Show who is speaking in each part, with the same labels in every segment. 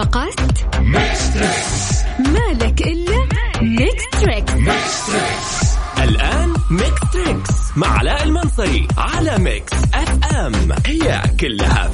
Speaker 1: المسابقات مالك إلا Mix Trix.
Speaker 2: الآن Mix Trix مع علاء المنصري على Mix FM. هي كلها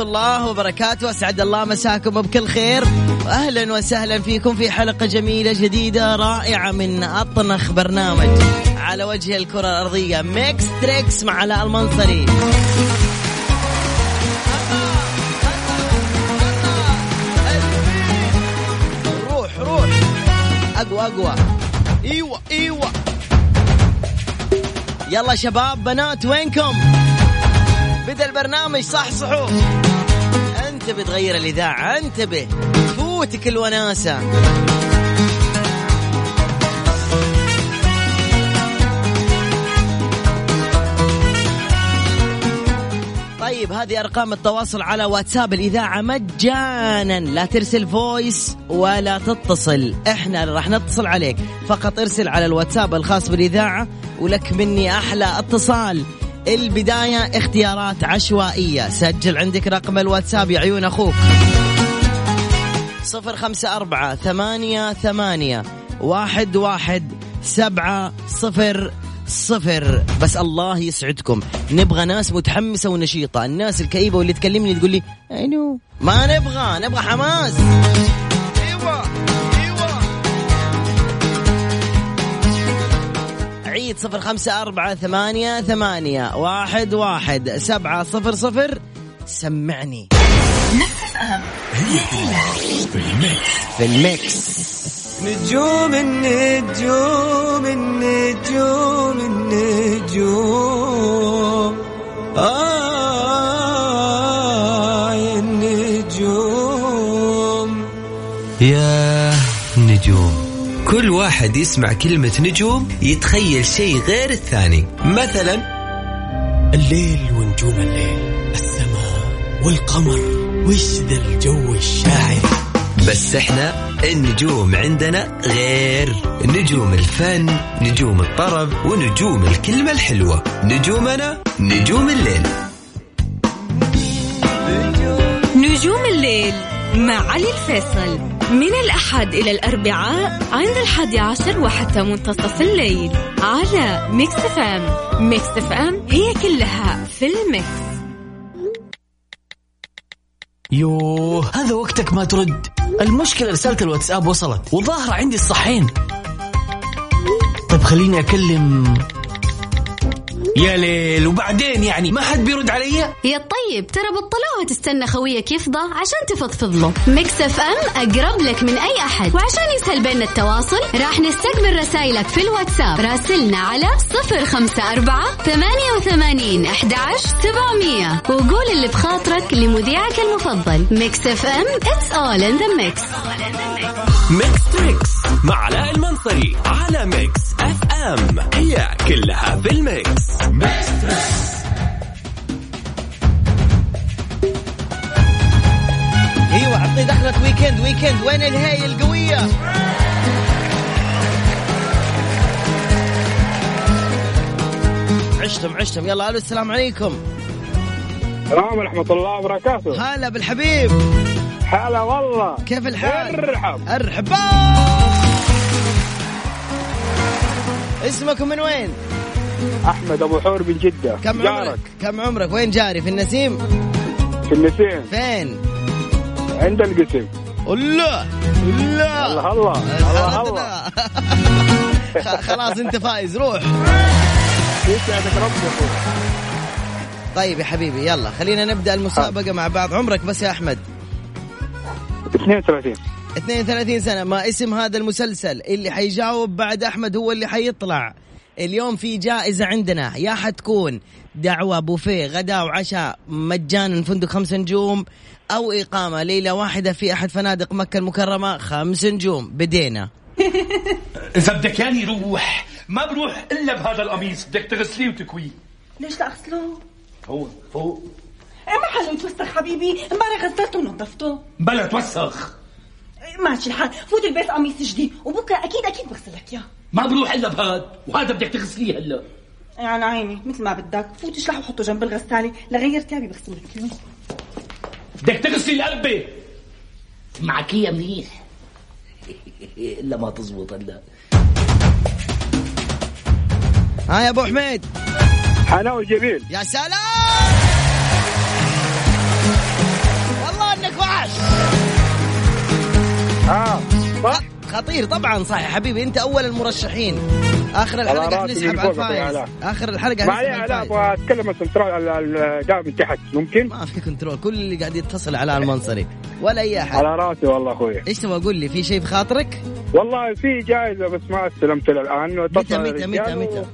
Speaker 3: الله وبركاته. أسعد الله مساكم بكل خير. وأهلا وسهلا فيكم في حلقة جميلة جديدة رائعة من أطنخ برنامج على وجه الكرة الأرضية. Mix Trix مع علاء المنصري. روح روح. أقوى أقوى. إيوه إيوه. يلا شباب بنات وينكم؟ بدا البرنامج صح انتبه تغير الإذاعة؟ انتبه تفوتك الوناسه طيب هذه أرقام التواصل على واتساب الإذاعة مجانا. لا ترسل فويس ولا تتصل. إحنا اللي راح نتصل عليك. فقط ارسل على الواتساب الخاص بالإذاعة ولك مني أحلى اتصال. البداية اختيارات عشوائية. سجل عندك رقم الواتساب يا عيون أخوك. صفر خمسة أربعة ثمانية ثمانية واحد واحد سبعة صفر صفر. بس الله يسعدكم. نبغى ناس متحمسة ونشيطة. الناس الكئيبة واللي تكلمني تقول لي أينو ما نبغى نبغى حماس. عيد صفر خمسة أربعة ثمانية ثمانية واحد واحد سبعة صفر صفر. سمعني. في الميكس. نجوم النجوم النجوم النجوم. آه النجوم.
Speaker 4: يا نجوم. كل واحد يسمع كلمة نجوم يتخيل شيء غير الثاني. مثلا
Speaker 5: الليل ونجوم الليل السماء والقمر وش ذا الجو الشاعر.
Speaker 4: بس إحنا النجوم عندنا غير. نجوم الفن نجوم الطرب ونجوم الكلمة الحلوة. نجومنا نجوم الليل.
Speaker 1: نجوم الليل مع علي الفيصل. من الأحد إلى الأربعاء عند الحادي عشر وحتى منتصف الليل على Mix FM Mix FM هي كلها في ال mix.
Speaker 5: يوه هذا وقتك ما ترد. المشكلة رسالة الواتساب وصلت والظاهر عندي الصحين. طيب خليني أكلم يا ليل وبعدين يعني ما حد بيرد علي؟
Speaker 6: يا طيب ترى بطلوها تستنى خويك يفضى عشان تفضفض له Mix FM أقرب لك من أي أحد. وعشان يسهل بيننا التواصل راح نستقبل رسايلك في الواتساب. راسلنا على صفر خمسة أربعة ثمانية وثمانين أحداش سبعمية. وقول اللي بخاطرك لمذيعك المفضل. Mix FM it's all in the mix.
Speaker 2: Mix Trix مع علاء المنصري على Mix FM. هي كلها في ال mix. Mix
Speaker 3: Trix أيوه عطني دخلة weekend weekend وين الهي القوية؟ عشتم عشتم. يلا ألو السلام عليكم.
Speaker 7: السلام ورحمة الله وبركاته.
Speaker 3: هلا بالحبيب.
Speaker 7: هلا والله.
Speaker 3: كيف الحال؟
Speaker 7: ارحب
Speaker 3: ارحب اسمك من وين؟
Speaker 7: أحمد أبو حور من جدة.
Speaker 3: كم
Speaker 7: جارك.
Speaker 3: عمرك كم عمرك؟ وين جاري؟ في النسيم؟
Speaker 7: في النسيم.
Speaker 3: فين؟
Speaker 7: عند القسم.
Speaker 3: الله الله.
Speaker 7: الله الله. الله الله
Speaker 3: خ- خلاص انت فايز روح.
Speaker 7: يسعدك.
Speaker 3: طيب يا حبيبي يلا خلينا نبدأ المسابقة مع بعض. عمرك بس يا أحمد.
Speaker 7: 32
Speaker 3: 32 سنة ما اسم هذا المسلسل. اللي حيجاوب بعد أحمد هو اللي حيطلع. اليوم في جائزة عندنا يا حتكون دعوة بوفيه غداء وعشاء مجانا فندق خمس نجوم أو إقامة ليلة واحدة في أحد فنادق مكة المكرمة خمس نجوم بدينا.
Speaker 8: إذا بدك ياني روح ما بروح إلا بهذا القميص بدك تغسليه وتكويه. ليش لا اغسله؟
Speaker 9: فوق فوق.
Speaker 8: ما حلو يتوسخ حبيبي. امبارح غسلته ونظفته.
Speaker 9: بلا توسخ.
Speaker 8: إيه ماشي الحال. فوت البيت قميص جديد. وبكرة أكيد أكيد بغسل لك إياه.
Speaker 9: ما بروح إلا بهاد. وهذا بدك تغسليه هلا.
Speaker 8: يعني عيني مثل ما بدك. فوت اشلح وحطه جنب الغسالة. لغير تيابي بغسل لك إياه.
Speaker 9: بدك تغسلي القبة معك هي منيح. إلا ما تزبط هلا.
Speaker 3: ها يا أبو حميد.
Speaker 7: حلاوه جميل
Speaker 3: يا سلام!
Speaker 7: آه. صح
Speaker 3: خطير طبعا صح يا حبيبي أنت أول المرشحين. آخر الحلقة
Speaker 7: على
Speaker 3: حنسحب على الفايز. آخر الحلقة
Speaker 7: ما
Speaker 3: حنسحب
Speaker 7: عليه
Speaker 3: على الفايز.
Speaker 7: أبغى اتكلم السنترال الدعم من تحت ممكن؟
Speaker 3: ما في control كل اللي قاعد يتصل على المنصري. ولا أي أحد.
Speaker 7: على راسي والله أخوي.
Speaker 3: إيش تبغى قول لي؟ في شيء في خاطرك
Speaker 7: والله في جائزة بس ما استلمت الان
Speaker 3: متى متى متى متى؟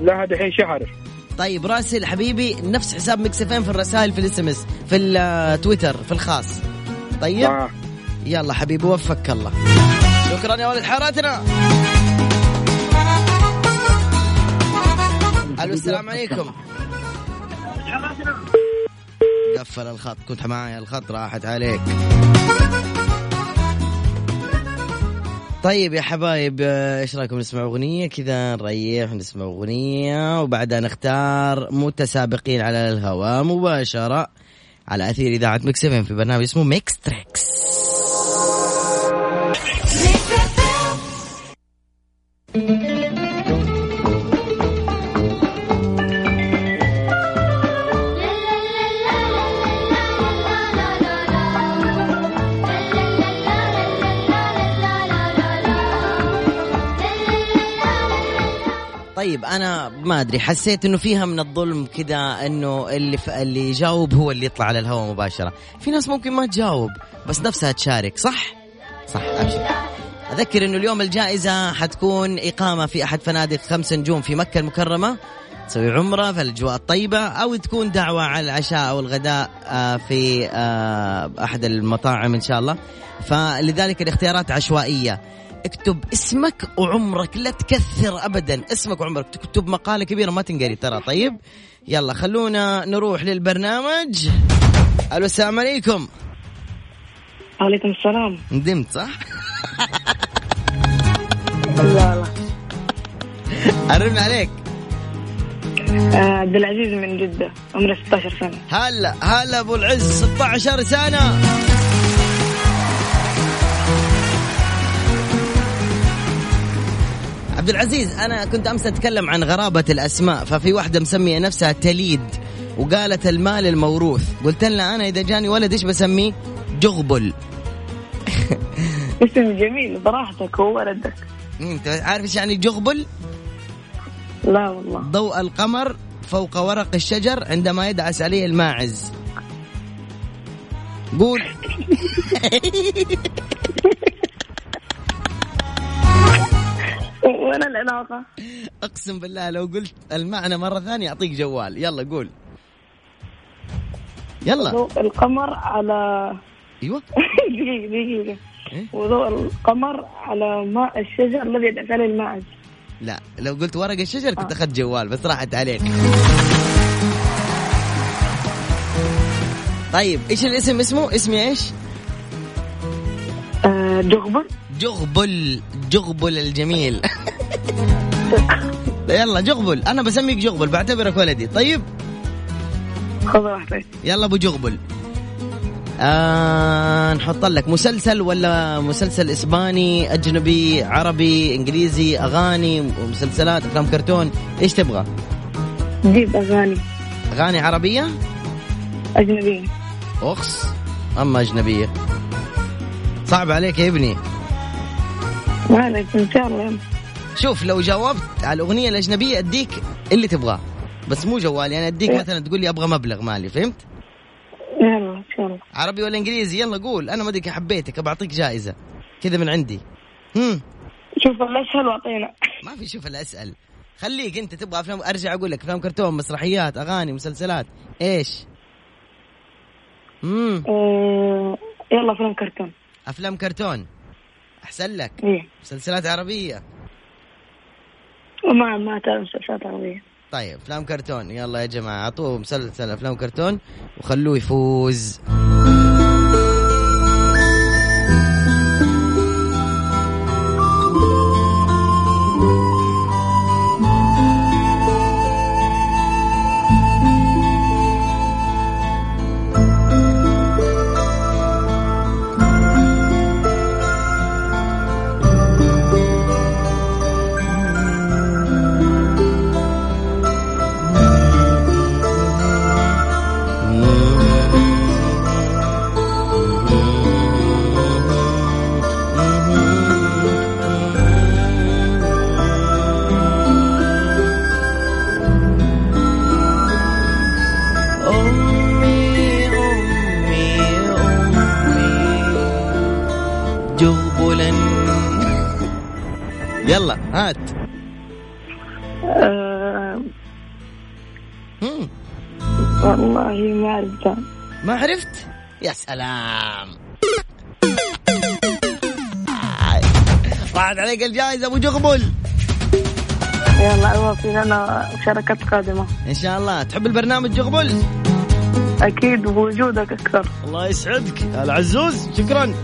Speaker 7: لها دحين شهر.
Speaker 3: طيب راسل حبيبي نفس حساب ام في الرسائل في ال SMS في التويتر في الخاص. طيب؟
Speaker 7: آه.
Speaker 3: يلا حبيبي وفقك الله. شكرا يا ولد حارتنا. ألو السلام عليكم. قفل الخط كنت معايا الخط راحت عليك. طيب يا حبايب إيش رأيكم نسمع أغنية؟ كذا نريح نسمع أغنية وبعدها نختار متسابقين على الهواء مباشرة على أثير إذاعة FM في برنامج اسمه Mix Trix. ما أدري حسيت إنه فيها من الظلم كذا إنه اللي ف... اللي يجاوب هو اللي يطلع على الهواء مباشرة. في ناس ممكن ما تجاوب بس نفسها تشارك صح؟ صح أبشر. أذكر إنه اليوم الجائزة حتكون إقامة في أحد فنادق خمس نجوم في مكة المكرمة. تسوي عمرة في الأجواء الطيبة أو تكون دعوة على العشاء أو الغداء آه، في آه، أحد المطاعم إن شاء الله. فلذلك الاختيارات عشوائية. اكتب اسمك وعمرك لا تكثر ابدا. اسمك وعمرك. تكتب مقالة كبيرة ما تنقري ترى. طيب يلا خلونا نروح للبرنامج. ألو السلام عليكم.
Speaker 10: وعليكم السلام.
Speaker 3: ندمت صح؟
Speaker 10: لا
Speaker 3: أرن عليك.
Speaker 10: آه، عبد العزيز من جدة عمره 16 سنة.
Speaker 3: هلا هلا أبو العز 16 سنة. عبد العزيز أنا كنت أمس أتكلم عن غرابة الأسماء ففي واحدة مسمية نفسها تليد وقالت المال الموروث. قلت لها أنا إذا جاني ولد إيش بسميه؟ جغبل.
Speaker 10: اسم جميل براحتك هو ولدك.
Speaker 3: أنت عارف إيش يعني جغبل؟
Speaker 10: لا والله.
Speaker 3: ضوء القمر فوق ورق الشجر عندما يدعس عليه الماعز. قول.
Speaker 10: وأنا العلاقة؟
Speaker 3: أقسم بالله لو قلت المعنى مرة ثانية أعطيك جوال. يلا قول. يلا.
Speaker 10: ضوء القمر على
Speaker 3: أيوه.
Speaker 10: دقيقة دقيقة.
Speaker 3: إيه؟
Speaker 10: وضوء القمر على ماء الشجر الذي يدعس عليه الماعز.
Speaker 3: لا لو قلت ورق الشجر كنت أخذت جوال بس راحت عليك. طيب إيش الاسم اسمه؟ اسمي إيش؟
Speaker 10: آه، جغبر
Speaker 3: جغبل جغبل الجميل. يلا جغبل. أنا بسميك جغبل بعتبرك ولدي. طيب؟
Speaker 10: خذ واحدة
Speaker 3: يلا أبو جغبل. آه نحط لك مسلسل ولا مسلسل إسباني أجنبي عربي إنجليزي أغاني مسلسلات أفلام كرتون إيش تبغى؟
Speaker 10: جيب أغاني.
Speaker 3: أغاني عربية؟
Speaker 10: أجنبية.
Speaker 3: أخس أما أجنبية. صعب عليك يا ابني.
Speaker 10: ما عليك إن شاء الله. يلا.
Speaker 3: شوف لو جاوبت على الأغنية الأجنبية أديك اللي تبغاه. بس مو جوالي يعني أديك
Speaker 10: إيه.
Speaker 3: مثلا تقول لي أبغى مبلغ مالي فهمت؟
Speaker 10: يلا الله.
Speaker 3: عربي ولا إنجليزي؟ يلا قول. أنا ما أدري حبيتك بعطيك جائزة. كذا من عندي. هم؟
Speaker 10: شوف الأسهل وأعطينا.
Speaker 3: ما في شوف الا أسأل. خليك أنت تبغى أفلام أرجع أقول لك أفلام كرتون مسرحيات أغاني مسلسلات. إيش؟ امم
Speaker 10: يلا فيلم كرتون.
Speaker 3: أفلام كرتون. أحسن لك.
Speaker 10: إيه.
Speaker 3: مسلسلات عربية.
Speaker 10: وما ما تعرف مسلسلات عربية.
Speaker 3: طيب أفلام كرتون. يلا يا جماعة اعطوه مسلسل أفلام كرتون وخلوه يفوز. سلام. راحت عليك الجائزة أبو جغبل.
Speaker 10: يلا أوافي لنا مشاركات قادمة.
Speaker 3: إن شاء الله. تحب البرنامج جغبل؟
Speaker 10: أكيد بوجودك أكثر.
Speaker 3: الله يسعدك. العزوز شكرا.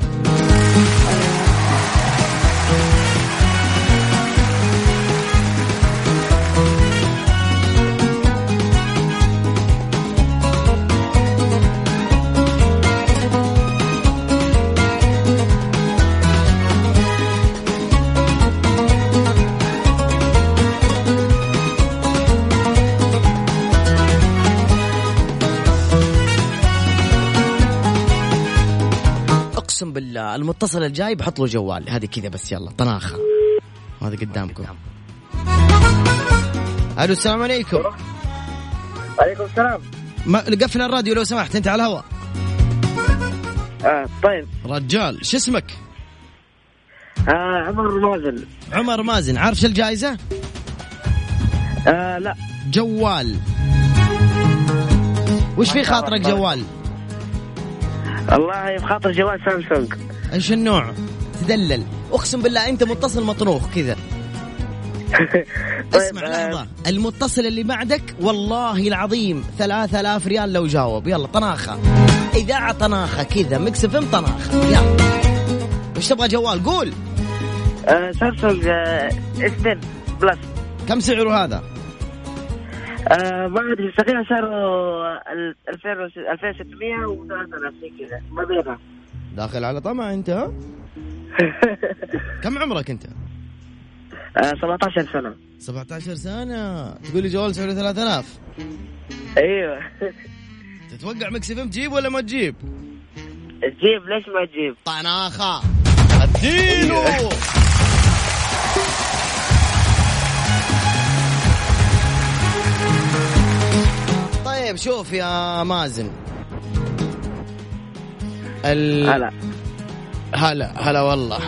Speaker 3: المتصل الجاي بحط له جوال. هذه كذا بس يلا طناخة. هذا قدامكم. ألو السلام عليكم.
Speaker 11: عليكم السلام.
Speaker 3: ما قفل الراديو لو سمحت أنت على الهواء.
Speaker 11: آه طيب.
Speaker 3: رجال شو اسمك؟
Speaker 11: آه عمر مازن.
Speaker 3: عمر مازن. عارف شو الجائزة؟
Speaker 11: آه لا.
Speaker 3: جوال. وش في خاطرك جوال؟
Speaker 11: والله بخاطر جوال سامسونج.
Speaker 3: إيش النوع؟ تدلل. أقسم بالله أنت متصل مطنوخ كذا. اسمع لحظة. المتصل اللي بعدك والله العظيم ثلاثة آلاف ريال لو جاوب. يلا طناخة. إذاعة طناخة كذا Mix FM طناخة. يلا. وش تبغى جوال؟ قول.
Speaker 11: آه سامسونج آه اثنين plus.
Speaker 3: كم سعره هذا؟
Speaker 11: آه ما أدري تقريبا سعره ال- 2000 وس- 2600 و 3000 زي كذا. ما بينها
Speaker 3: داخل على طمع انت ها؟ كم عمرك انت؟
Speaker 11: آه 17 سنة.
Speaker 3: 17 سنة. تقول لي جوال سعره 3000
Speaker 11: أيوه.
Speaker 3: تتوقع مكس فيم تجيب ولا ما تجيب؟
Speaker 11: تجيب ليش ما تجيب؟
Speaker 3: طناخة. أديله. طيب شوف يا مازن. ال...
Speaker 11: هلا.
Speaker 3: هلا هلا والله.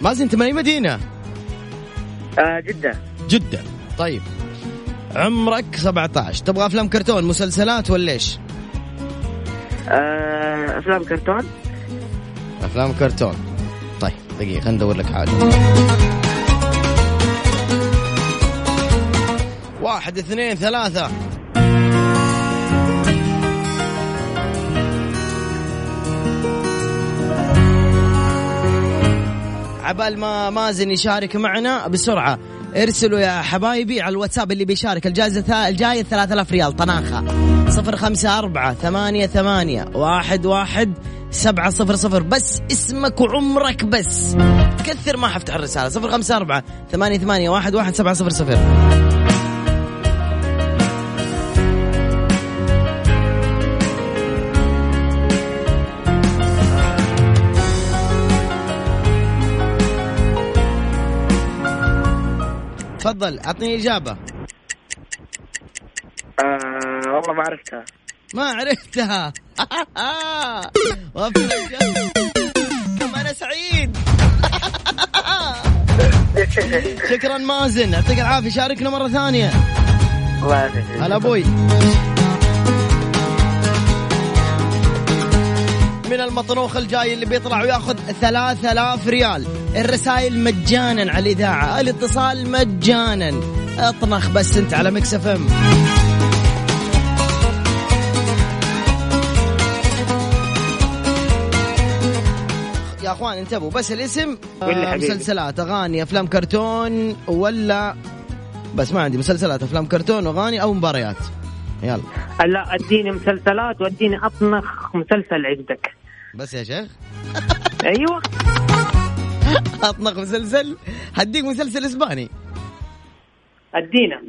Speaker 3: مازن أنت من أي مدينة؟
Speaker 11: آه جدة.
Speaker 3: جدة. طيب. عمرك 17 تبغى أفلام كرتون مسلسلات ولا إيش؟
Speaker 11: آه أفلام كرتون.
Speaker 3: أفلام كرتون. طيب دقيقة خلينا ندور لك حاجة. واحد اثنين ثلاثة. عبال ما مازن يشارك معنا بسرعة. ارسلوا يا حبايبي على الواتساب اللي بيشارك. الجائزة الجاية 3000 ريال. طناخة. صفر خمسة أربعة ثمانية ثمانية واحد واحد سبعة صفر صفر. بس اسمك وعمرك بس. تكثر ما حفتح الرسالة. صفر خمسة أربعة ثمانية ثمانية واحد واحد سبعة صفر صفر. تفضل أعطني إجابة.
Speaker 11: آه والله ما عرفتها.
Speaker 3: ما عرفتها. كم أنا سعيد. شكرا مازن يعطيك العافية شاركنا مرة ثانية.
Speaker 11: الله يعافيك.
Speaker 3: هلا أبوي. من المطروخ الجاي اللي بيطلع وياخذ 3000 ريال. الرسائل مجانا على الإذاعة الاتصال مجانا. اطنخ بس أنت على Mix FM. يا أخوان انتبهوا بس الاسم آه،. مسلسلات أغاني أفلام كرتون ولا بس ما عندي مسلسلات أفلام كرتون واغاني أو مباريات. يلا.
Speaker 12: لا اديني مسلسلات واديني اطنخ مسلسل عندك.
Speaker 3: بس يا شيخ.
Speaker 12: أيوه.
Speaker 3: أطنخ مسلسل؟ هديك مسلسل إسباني.
Speaker 12: أدينا.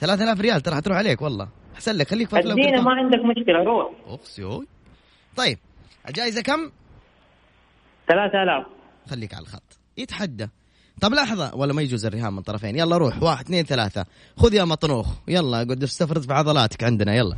Speaker 3: 3000 ريال ترى حتروح عليك والله. أحسن لك خليك في أدينا.
Speaker 12: ما عندك مشكلة روح.
Speaker 3: اقسيوي طيب الجائزة كم؟
Speaker 12: 3000
Speaker 3: خليك على الخط. يتحدى. طب لحظة ولا ما يجوز الرهان من طرفين. يلا روح واحد اثنين ثلاثة. خذ يا مطنوخ. يلا قد استفرد في عضلاتك عندنا. يلا.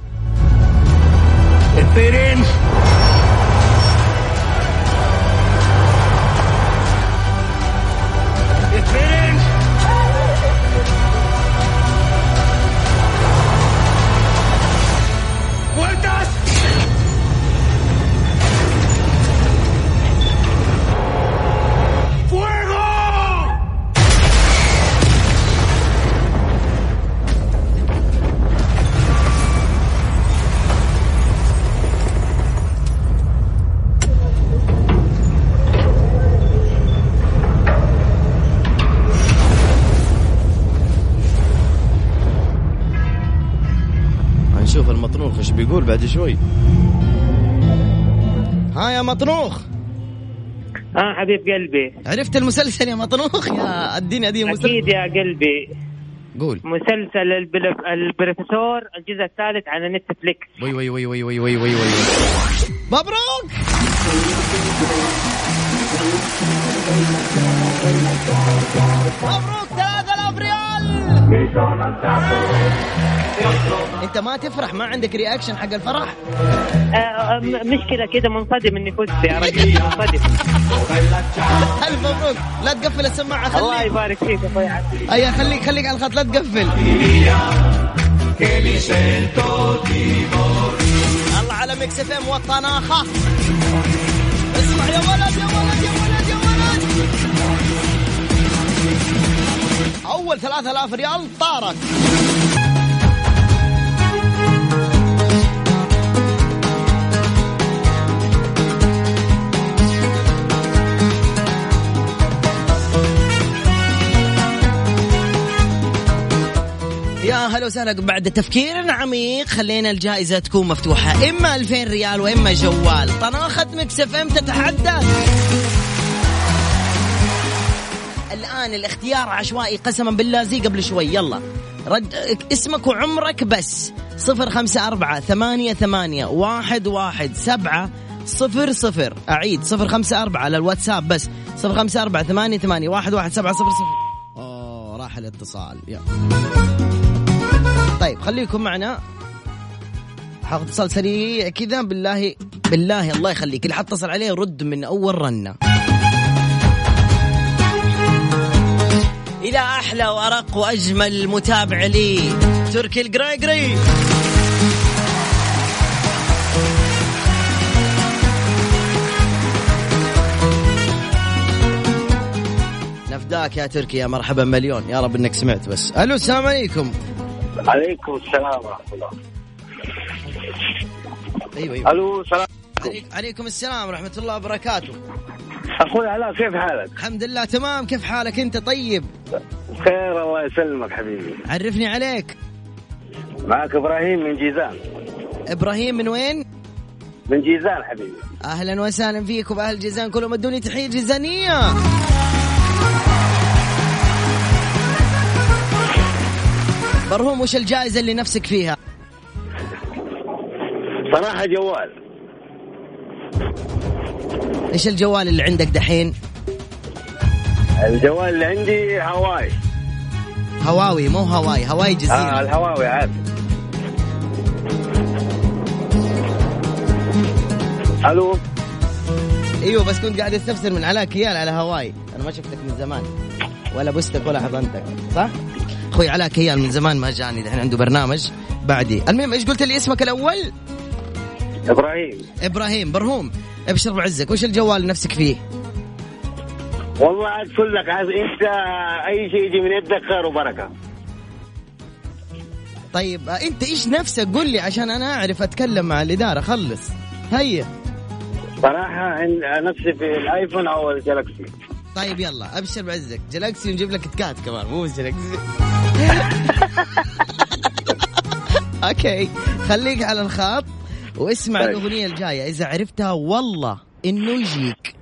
Speaker 3: بعد شوي. ها يا مطروخ.
Speaker 12: ها حبيب قلبي.
Speaker 3: عرفت المسلسل يا مطروخ؟ يا اديني اديني مسلسل.
Speaker 12: أكيد يا قلبي.
Speaker 3: قول.
Speaker 12: مسلسل البروفيسور الجزء الثالث على نتفليكس.
Speaker 3: وي وي وي وي وي وي وي, وي. مبروك! مبروك انت ما تفرح ما عندك reaction حق الفرح؟
Speaker 12: آه مشكلة كده منصدم إني فزت يا رجل منصدم.
Speaker 3: ألف مبروك. لا تقفل السماعة
Speaker 12: الله
Speaker 3: خليك
Speaker 12: يبارك فيك أخوي عزيز
Speaker 3: اي خليك خليك على الخط لا تقفل. الله على Mix FM والطناخة. اسمع يا ولد يا ولد. أول 3000 ريال طارت. يا هلا وسهلا بعد تفكير عميق خلينا الجائزة تكون مفتوحة. إما 2000 ريال وإما جوال. طناخة Mix FM تتحدث. الآن الاختيار عشوائي قسما بالله زي قبل شوي. يلا. رد اسمك وعمرك بس. صفر خمسة أربعة ثمانية ثمانية واحد واحد سبعة صفر صفر. أعيد. صفر خمسة أربعة على الواتساب بس. صفر خمسة أربعة ثمانية ثمانية واحد واحد سبعة صفر صفر. أوه راح الاتصال. يلا. طيب خليكم معنا. حاخذ اتصال سريع كذا. بالله بالله الله يخليك. اللي حتصل عليه رد من أول رنة. إلى أحلى وأرق وأجمل متابع لي تركي القريقري. نفداك يا تركي يا مرحبا مليون. يا رب إنك سمعت بس. ألو السلام عليكم.
Speaker 13: عليكم السلام ورحمة الله.
Speaker 3: أيوه أيوه.
Speaker 13: ألو سلام
Speaker 3: عليك- عليكم السلام ورحمة الله وبركاته.
Speaker 13: أخوي علاء كيف حالك؟
Speaker 3: الحمد لله تمام. كيف حالك أنت؟ طيب.
Speaker 13: خير الله يسلمك حبيبي.
Speaker 3: عرفني عليك.
Speaker 13: معك إبراهيم من جيزان.
Speaker 3: إبراهيم من وين؟
Speaker 13: من جيزان حبيبي.
Speaker 3: أهلا وسهلا فيكم أهل جيزان. كلهم ادوني تحية جيزانية. برهوم وش الجائزة اللي نفسك فيها؟
Speaker 13: صراحة جوال.
Speaker 3: إيش الجوال اللي عندك دحين؟
Speaker 13: الجوال اللي عندي هواي.
Speaker 3: هواوي مو هواي هواي جزيرة.
Speaker 13: آه الهواوي عادي ألو؟
Speaker 3: إيوه بس كنت قاعد أستفسر من علاء كيال على هواي. أنا ما شفتك من زمان. ولا بستك ولا حضنتك. صح؟ أخوي علاء كيال من زمان ما جاني. الحين عنده برنامج بعدي. المهم إيش قلت لي اسمك الأول؟
Speaker 13: إبراهيم.
Speaker 3: إبراهيم برهوم. أبشر بعزك. وش الجوال نفسك فيه؟
Speaker 13: والله أقول لك. عايز انت أي شيء يجي من يدك خير وبركة.
Speaker 3: طيب أنت إيش نفسك؟ قول لي عشان أنا أعرف أتكلم مع الإدارة. خلص. هيا.
Speaker 13: صراحة نفسي في الآيفون أو الجالكسي
Speaker 3: طيب يلا. أبشر بعزك. جلاكسي ونجيب لك كات كمان مو جلاكسي أوكي. خليك على الخط. واسمع
Speaker 13: طيب.
Speaker 3: الأغنية الجاية. إذا عرفتها والله إنه يجيك.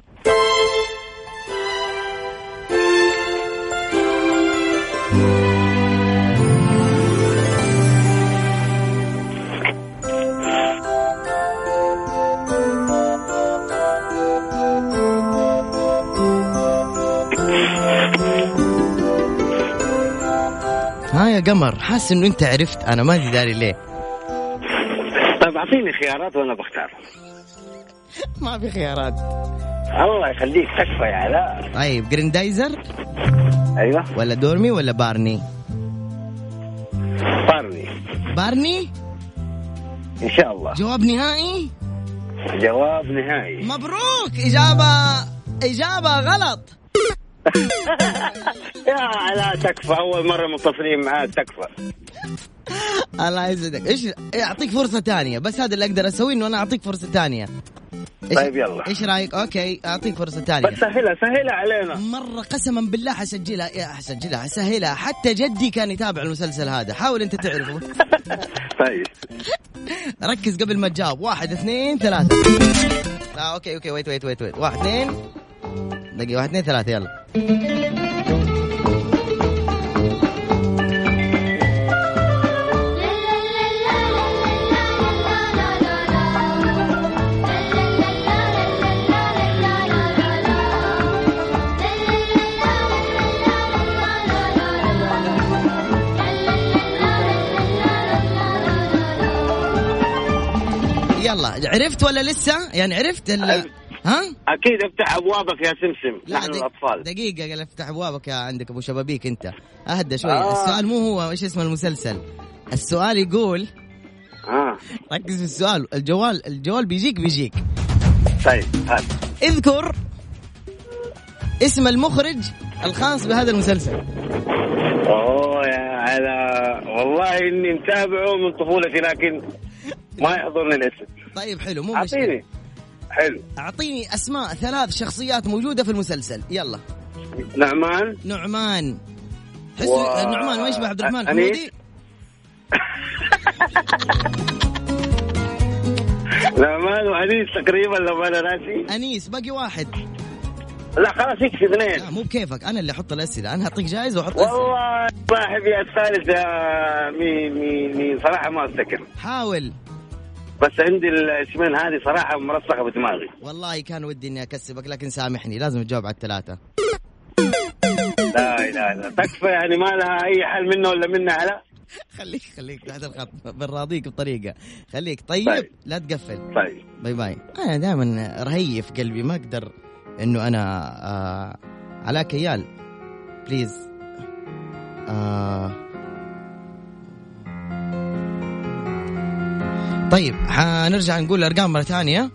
Speaker 3: ها يا قمر حاسس إنه أنت عرفت. أنا ما أدري داري ليه.
Speaker 13: أعطيني خيارات وأنا بختار.
Speaker 3: ما في خيارات.
Speaker 13: الله يخليك تكفى يا علاء.
Speaker 3: طيب جريندايزر؟
Speaker 13: أيوه.
Speaker 3: ولا دورمي ولا بارني؟
Speaker 13: بارني.
Speaker 3: بارني؟
Speaker 13: إن شاء الله.
Speaker 3: جواب نهائي؟
Speaker 13: جواب نهائي.
Speaker 3: مبروك. إجابة إجابة غلط.
Speaker 13: يا علاء تكفى. أول مرة متصلين معاك تكفى.
Speaker 3: الله يسعدك إيش أعطيك فرصة ثانية. بس هذا اللي أقدر أسويه إنه أنا أعطيك فرصة ثانية.
Speaker 13: طيب يلا.
Speaker 3: إيش رأيك؟ أوكي أعطيك فرصة ثانية.
Speaker 13: بس سهلها سهلها علينا.
Speaker 3: مرة قسما بالله حسجلها يا حسجلها حسهلها حتى جدي كان يتابع المسلسل هذا. حاول أنت تعرفه.
Speaker 13: طيب.
Speaker 3: ركز قبل ما تجاوب. واحد اثنين ثلاثة. لا okay okay wait wait wait wait واحد اثنين. دقيقة واحد اثنين ثلاثة يلا. يلا عرفت ولا لسه؟ يعني عرفت ال... ها؟
Speaker 13: أكيد افتح أبوابك يا سمسم
Speaker 3: لا
Speaker 13: نحن
Speaker 3: دق-
Speaker 13: الأطفال.
Speaker 3: دقيقة قال افتح أبوابك يا عندك أبو شبابيك أنت. أهدى شوي.
Speaker 13: آه.
Speaker 3: السؤال مو هو إيش اسم المسلسل؟ السؤال يقول
Speaker 13: آه.
Speaker 3: ركز في السؤال. الجوال الجوال بيجيك بيجيك.
Speaker 13: طيب هات.
Speaker 3: اذكر اسم المخرج الخاص بهذا المسلسل.
Speaker 13: أوه يا علاء والله إني متابعه من طفولتي لكن ما يحضرني الاسم.
Speaker 3: طيب حلو مو مشكلة.
Speaker 13: أعطيني. حلو.
Speaker 3: أعطيني أسماء ثلاث شخصيات موجودة في المسلسل. يلا.
Speaker 13: نعمان.
Speaker 3: نعمان. حس
Speaker 13: و-
Speaker 3: نعمان ما يشبه عبد الرحمن؟ حمودي
Speaker 13: نعمان وأنيس تقريبا لو أنا ناسي.
Speaker 3: أنيس باقي واحد.
Speaker 13: لا خلاص يكفي اثنين.
Speaker 3: لا مو بكيفك. أنا اللي أحط الأسئلة. أنا اعطيك جائزه وأحط
Speaker 13: والله صاحبي الثالث مين مين مين؟ صراحة ما أفتكر.
Speaker 3: حاول.
Speaker 13: بس عندي الاسمين هذه صراحة مرسخة بدماغي.
Speaker 3: والله كان ودي إني أكسبك لكن سامحني لازم تجاوب على الثلاثة.
Speaker 13: لا اله الا تكفى يعني ما لها أي حل منه ولا منها على
Speaker 3: خليك خليك تحت الخط بنراضيك بطريقة. خليك. طيب,
Speaker 13: طيب.
Speaker 3: لا تقفل.
Speaker 13: طيب.
Speaker 3: bye bye. أنا دائما رهيف قلبي ما أقدر إنه أنا آه علاء كيال. بليز آه. طيب حنرجع نقول الأرقام مرة ثانية.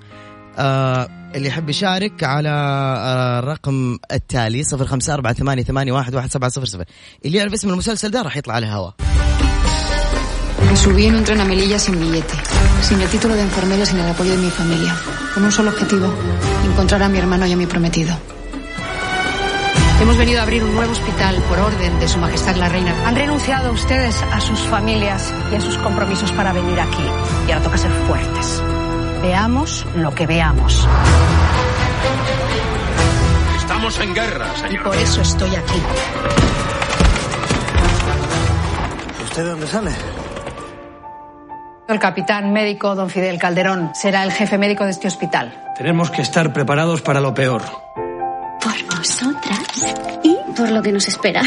Speaker 3: آه اللي يحب يشارك على آه الرقم التالي صفر خمسة أربعة ثمانية, ثمانية واحد, واحد سبعة صفر صفر. اللي يعرف اسم المسلسل ده راح يطلع على الهواء.
Speaker 14: Subí en un tren a Melilla sin billete, sin el título de enfermera sin el apoyo de mi familia, con un solo objetivo, encontrar a mi hermano y a mi prometido.
Speaker 15: Hemos venido a abrir un nuevo hospital por orden de Su Majestad la Reina.
Speaker 16: Han renunciado ustedes a sus familias y a sus compromisos para venir aquí. Y ahora toca ser fuertes. Veamos lo que veamos.
Speaker 9: Estamos en guerra,
Speaker 16: Y
Speaker 9: señor.
Speaker 16: por eso estoy aquí.
Speaker 17: ¿Usted de dónde sale?
Speaker 15: El capitán médico don Fidel Calderón será el jefe médico de este hospital.
Speaker 17: Tenemos que estar preparados para lo peor.
Speaker 18: Por vosotras y por lo que nos espera.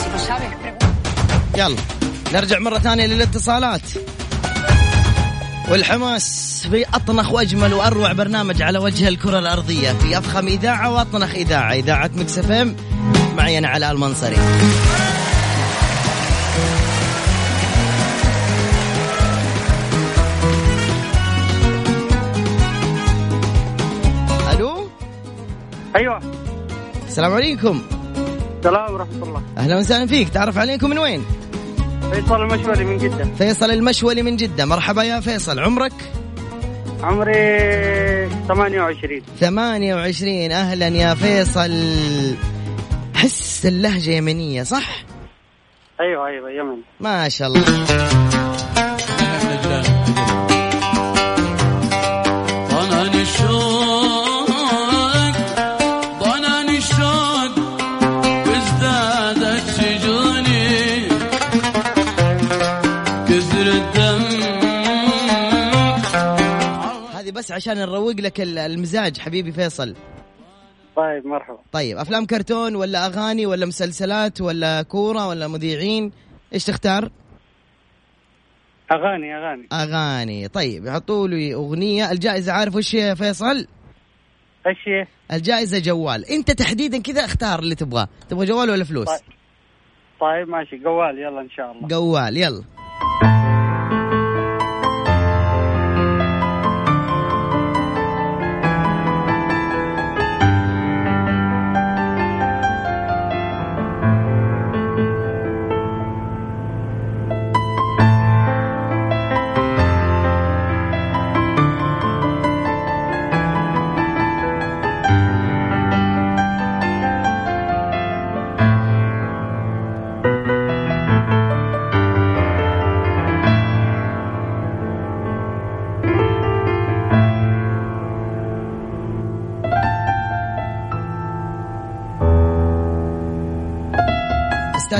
Speaker 15: Si lo sabe,
Speaker 3: يلا نرجع مرة ثانية للاتصالات. والحماس في أطنخ وأجمل وأروع برنامج على وجه الكرة الأرضية. في أفخم إذاعة وأطنخ إذاعة إذاعة مكس إف إم معي أنا علاء المنصري
Speaker 19: أيوه.
Speaker 3: السلام عليكم.
Speaker 19: السلام ورحمة الله.
Speaker 3: أهلا وسهلا فيك. تعرف عليكم من وين؟
Speaker 19: فيصل المشولي من جدة.
Speaker 3: فيصل المشولي من جدة. مرحبا يا فيصل. عمرك؟
Speaker 19: عمري 28
Speaker 3: 28 أهلا يا فيصل. حس اللهجة يمنية صح؟
Speaker 19: أيوه أيوه يمن
Speaker 3: ما شاء الله. عشان نروق لك ال- المزاج حبيبي فيصل.
Speaker 19: طيب مرحبا.
Speaker 3: طيب أفلام كرتون ولا أغاني ولا مسلسلات ولا كورة ولا مذيعين؟ إيش تختار؟
Speaker 19: أغاني أغاني.
Speaker 3: أغاني. طيب يحطوا لي أغنية. الجائزة عارف وش هي يا فيصل؟
Speaker 19: إيش هي؟
Speaker 3: الجائزة جوال. أنت تحديدا كذا اختار اللي تبغاه. تبغى جوال ولا فلوس؟
Speaker 19: طيب. طيب ماشي. جوال يلا إن شاء الله.
Speaker 3: جوال يلا.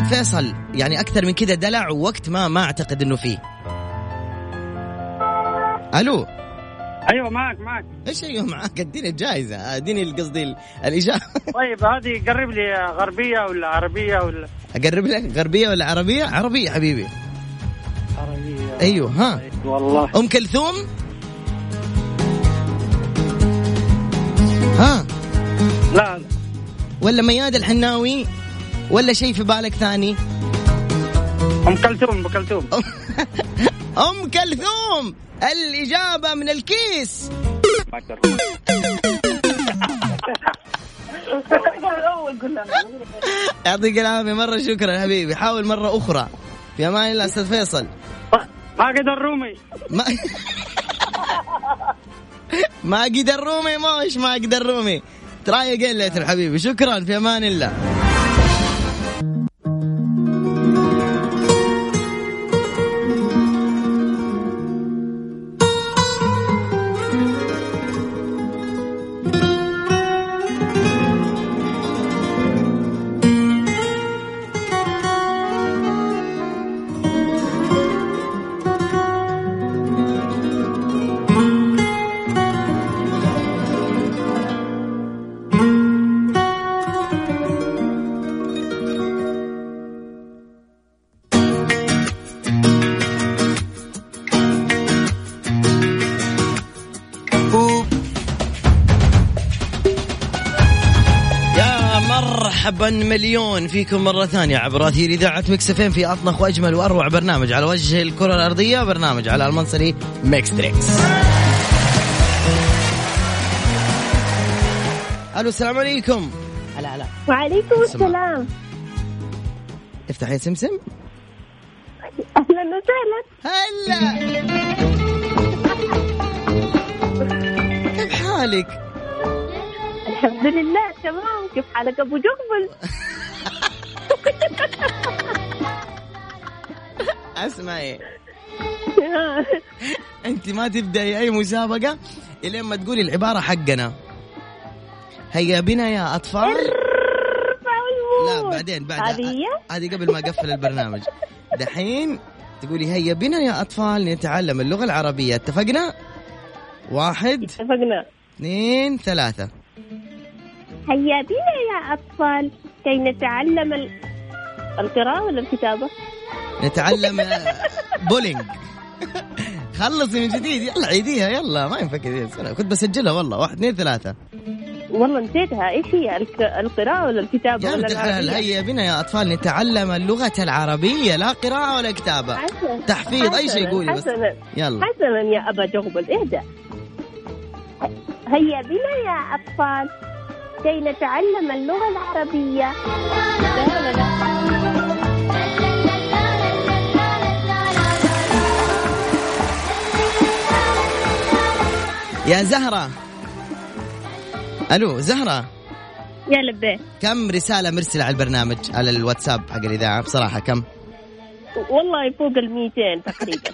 Speaker 3: أستاذ فيصل يعني أكثر من كذا دلع ووقت ما ما أعتقد إنه فيه. ألو؟
Speaker 19: أيوه معك معك.
Speaker 3: إيش أيوه معاك أديني الجائزة أديني قصدي ال- الإجابة.
Speaker 19: طيب هذه قرب لي غربية ولا عربية ولا
Speaker 3: أقرب لك؟ غربية ولا عربية؟ عربية حبيبي.
Speaker 19: عربية.
Speaker 3: أيوه ها.
Speaker 19: والله.
Speaker 3: أم كلثوم؟ ها.
Speaker 19: لا لا.
Speaker 3: ولا مياد الحناوي؟ ولا شيء في بالك ثاني؟
Speaker 19: أم كلثوم أم كلثوم.
Speaker 3: أم كلثوم! الإجابة من الكيس. يعطيك العافية مرة شكرا حبيبي. حاول مرة أخرى. في أمان الله أستاذ فيصل.
Speaker 19: ماجد الرومي.
Speaker 3: ما ماجد الرومي مش ماجد الرومي. تراي اجين ليتر حبيبي. شكرا في أمان الله. مليون فيكم مرة ثانية عبر أثير إذاعة FM في أطنخ وأجمل وأروع برنامج على وجه الكرة الأرضية برنامج على المنصري Mix Trix ألو السلام عليكم. هلا هلا.
Speaker 20: وعليكم
Speaker 3: السلام.
Speaker 20: السلام.
Speaker 3: افتح يا سمسم؟
Speaker 20: أهلا وسهلا.
Speaker 3: هلا. كيف حالك؟
Speaker 20: الحمد لله تمام. كيف حالك أبو جقبل
Speaker 3: أسمعي. أنت ما تبدأي أي مسابقة إلين ما تقولي العبارة حقنا. هيا بنا يا أطفال. لا بعدين بعد.
Speaker 20: هذه هي؟
Speaker 3: هذه قبل ما أقفل البرنامج. دحين تقولي هيا بنا يا أطفال نتعلم اللغة العربية. اتفقنا؟ واحد
Speaker 20: اتفقنا.
Speaker 3: اثنين ثلاثة.
Speaker 20: هيا بنا يا أطفال كي نتعلم ال... القراءة ولا الكتابة؟
Speaker 3: نتعلم آه، بولينج. خلصي من جديد يلا عيديها يلا ما ينفع كذا كنت بسجلها والله واحد اثنين ثلاثة.
Speaker 20: والله نسيتها إيش هي. القراءة ولا الكتابة
Speaker 3: يا
Speaker 20: ولا
Speaker 3: الحلال
Speaker 20: العربية؟
Speaker 3: هيا بنا يا أطفال نتعلم اللغة العربية لا قراءة ولا كتابة.
Speaker 20: حسنا
Speaker 3: تحفيظ أي شيء
Speaker 20: حسنا،
Speaker 3: قولي بس يلا.
Speaker 20: حسنا يا أبا جغبل اهدى هيا بنا يا أطفال. كي نتعلم اللغة العربية.
Speaker 3: يا زهرة. ألو زهرة.
Speaker 20: يا لبيه
Speaker 3: كم رسالة مرسلة على البرنامج على الواتساب حق الإذاعة؟ بصراحة كم؟
Speaker 20: والله فوق ال 200 تقريبا.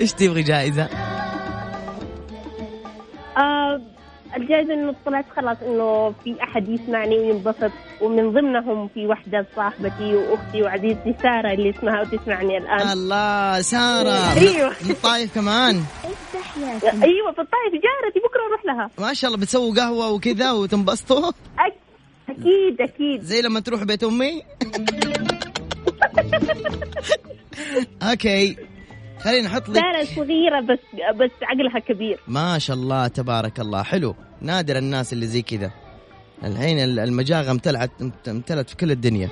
Speaker 3: إيش تبغي جائزة؟
Speaker 20: الجائزة انه طلعت خلاص إنه في أحد يسمعني وينبسط ومن ضمنهم في واحدة صاحبتي وأختي وعزيزتي سارة اللي اسمها وتسمعني الآن.
Speaker 3: الله سارة.
Speaker 20: أيوه.
Speaker 3: من الطايف كمان.
Speaker 20: أيوه في الطايف جارتي بكرة أروح لها.
Speaker 3: ما شاء الله بتسووا قهوة وكذا وتنبسطوا؟
Speaker 20: أكيد أكيد.
Speaker 3: زي لما تروح بيت أمي؟ okay. خلينا نحط لك
Speaker 20: سارة صغيرة بس بس عقلها كبير.
Speaker 3: ما شاء الله تبارك الله. حلو. نادر الناس اللي زي كذا. الحين المجاغة امتلعت امتلت في كل الدنيا.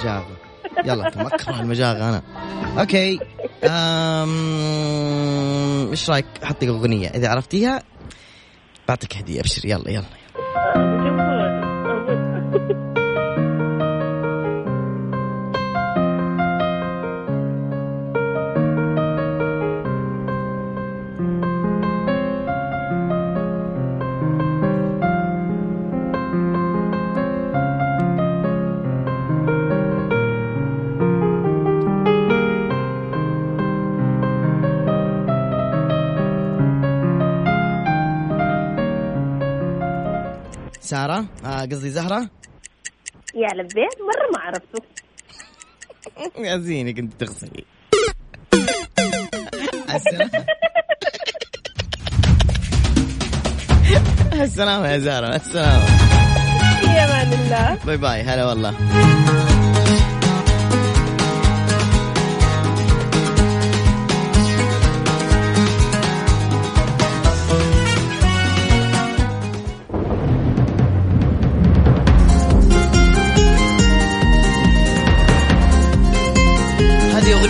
Speaker 3: مجاغة. يلا أكره المجاغة أنا. okay. أم... إيش رأيك؟ أحط لك أغنية. إذا عرفتيها بعطيك هدية. أبشر. يلا يلا سارة قصدي زهرة؟
Speaker 20: يا لبيه مرة ما عرفته.
Speaker 3: يا زيني كنت تغسلي السلامة السلامة يا زهرة السلامة
Speaker 20: في أمان الله.
Speaker 3: باي باي هلا والله.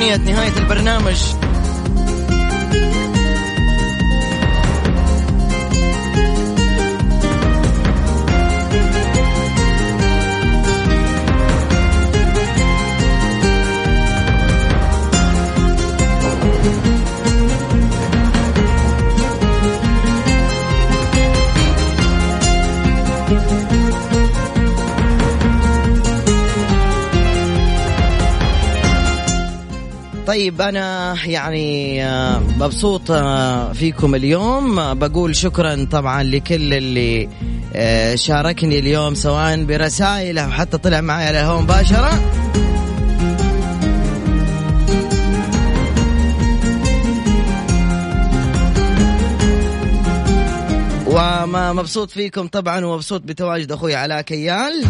Speaker 3: أغنية نهاية البرنامج. طيب أنا يعني آه، مبسوط آه، فيكم اليوم. آه، بقول شكرا طبعا لكل اللي شاركني اليوم سواء برسائل أو حتى طلع معي على الهواء مباشرة. وما مبسوط فيكم طبعا ومبسوط بتواجد أخوي علاء كيال.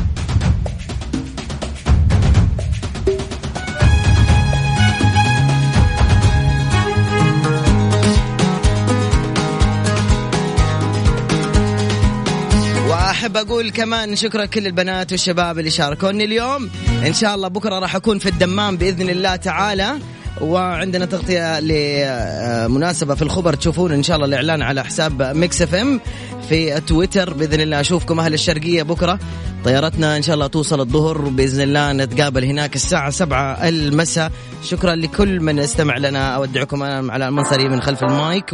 Speaker 3: واحب أقول كمان شكرا كل البنات والشباب اللي شاركوني اليوم. إن شاء الله بكرة راح أكون في الدمام بإذن الله تعالى. وعندنا تغطية لمناسبة في الخبر تشوفون إن شاء الله الإعلان على حساب Mix FM في تويتر. بإذن الله أشوفكم أهل الشرقية بكرة. طيارتنا إن شاء الله توصل الظهر. بإذن الله نتقابل هناك الساعة 7 المساء. شكرا لكل من استمع لنا. أودعكم أنا على المنصري من خلف المايك.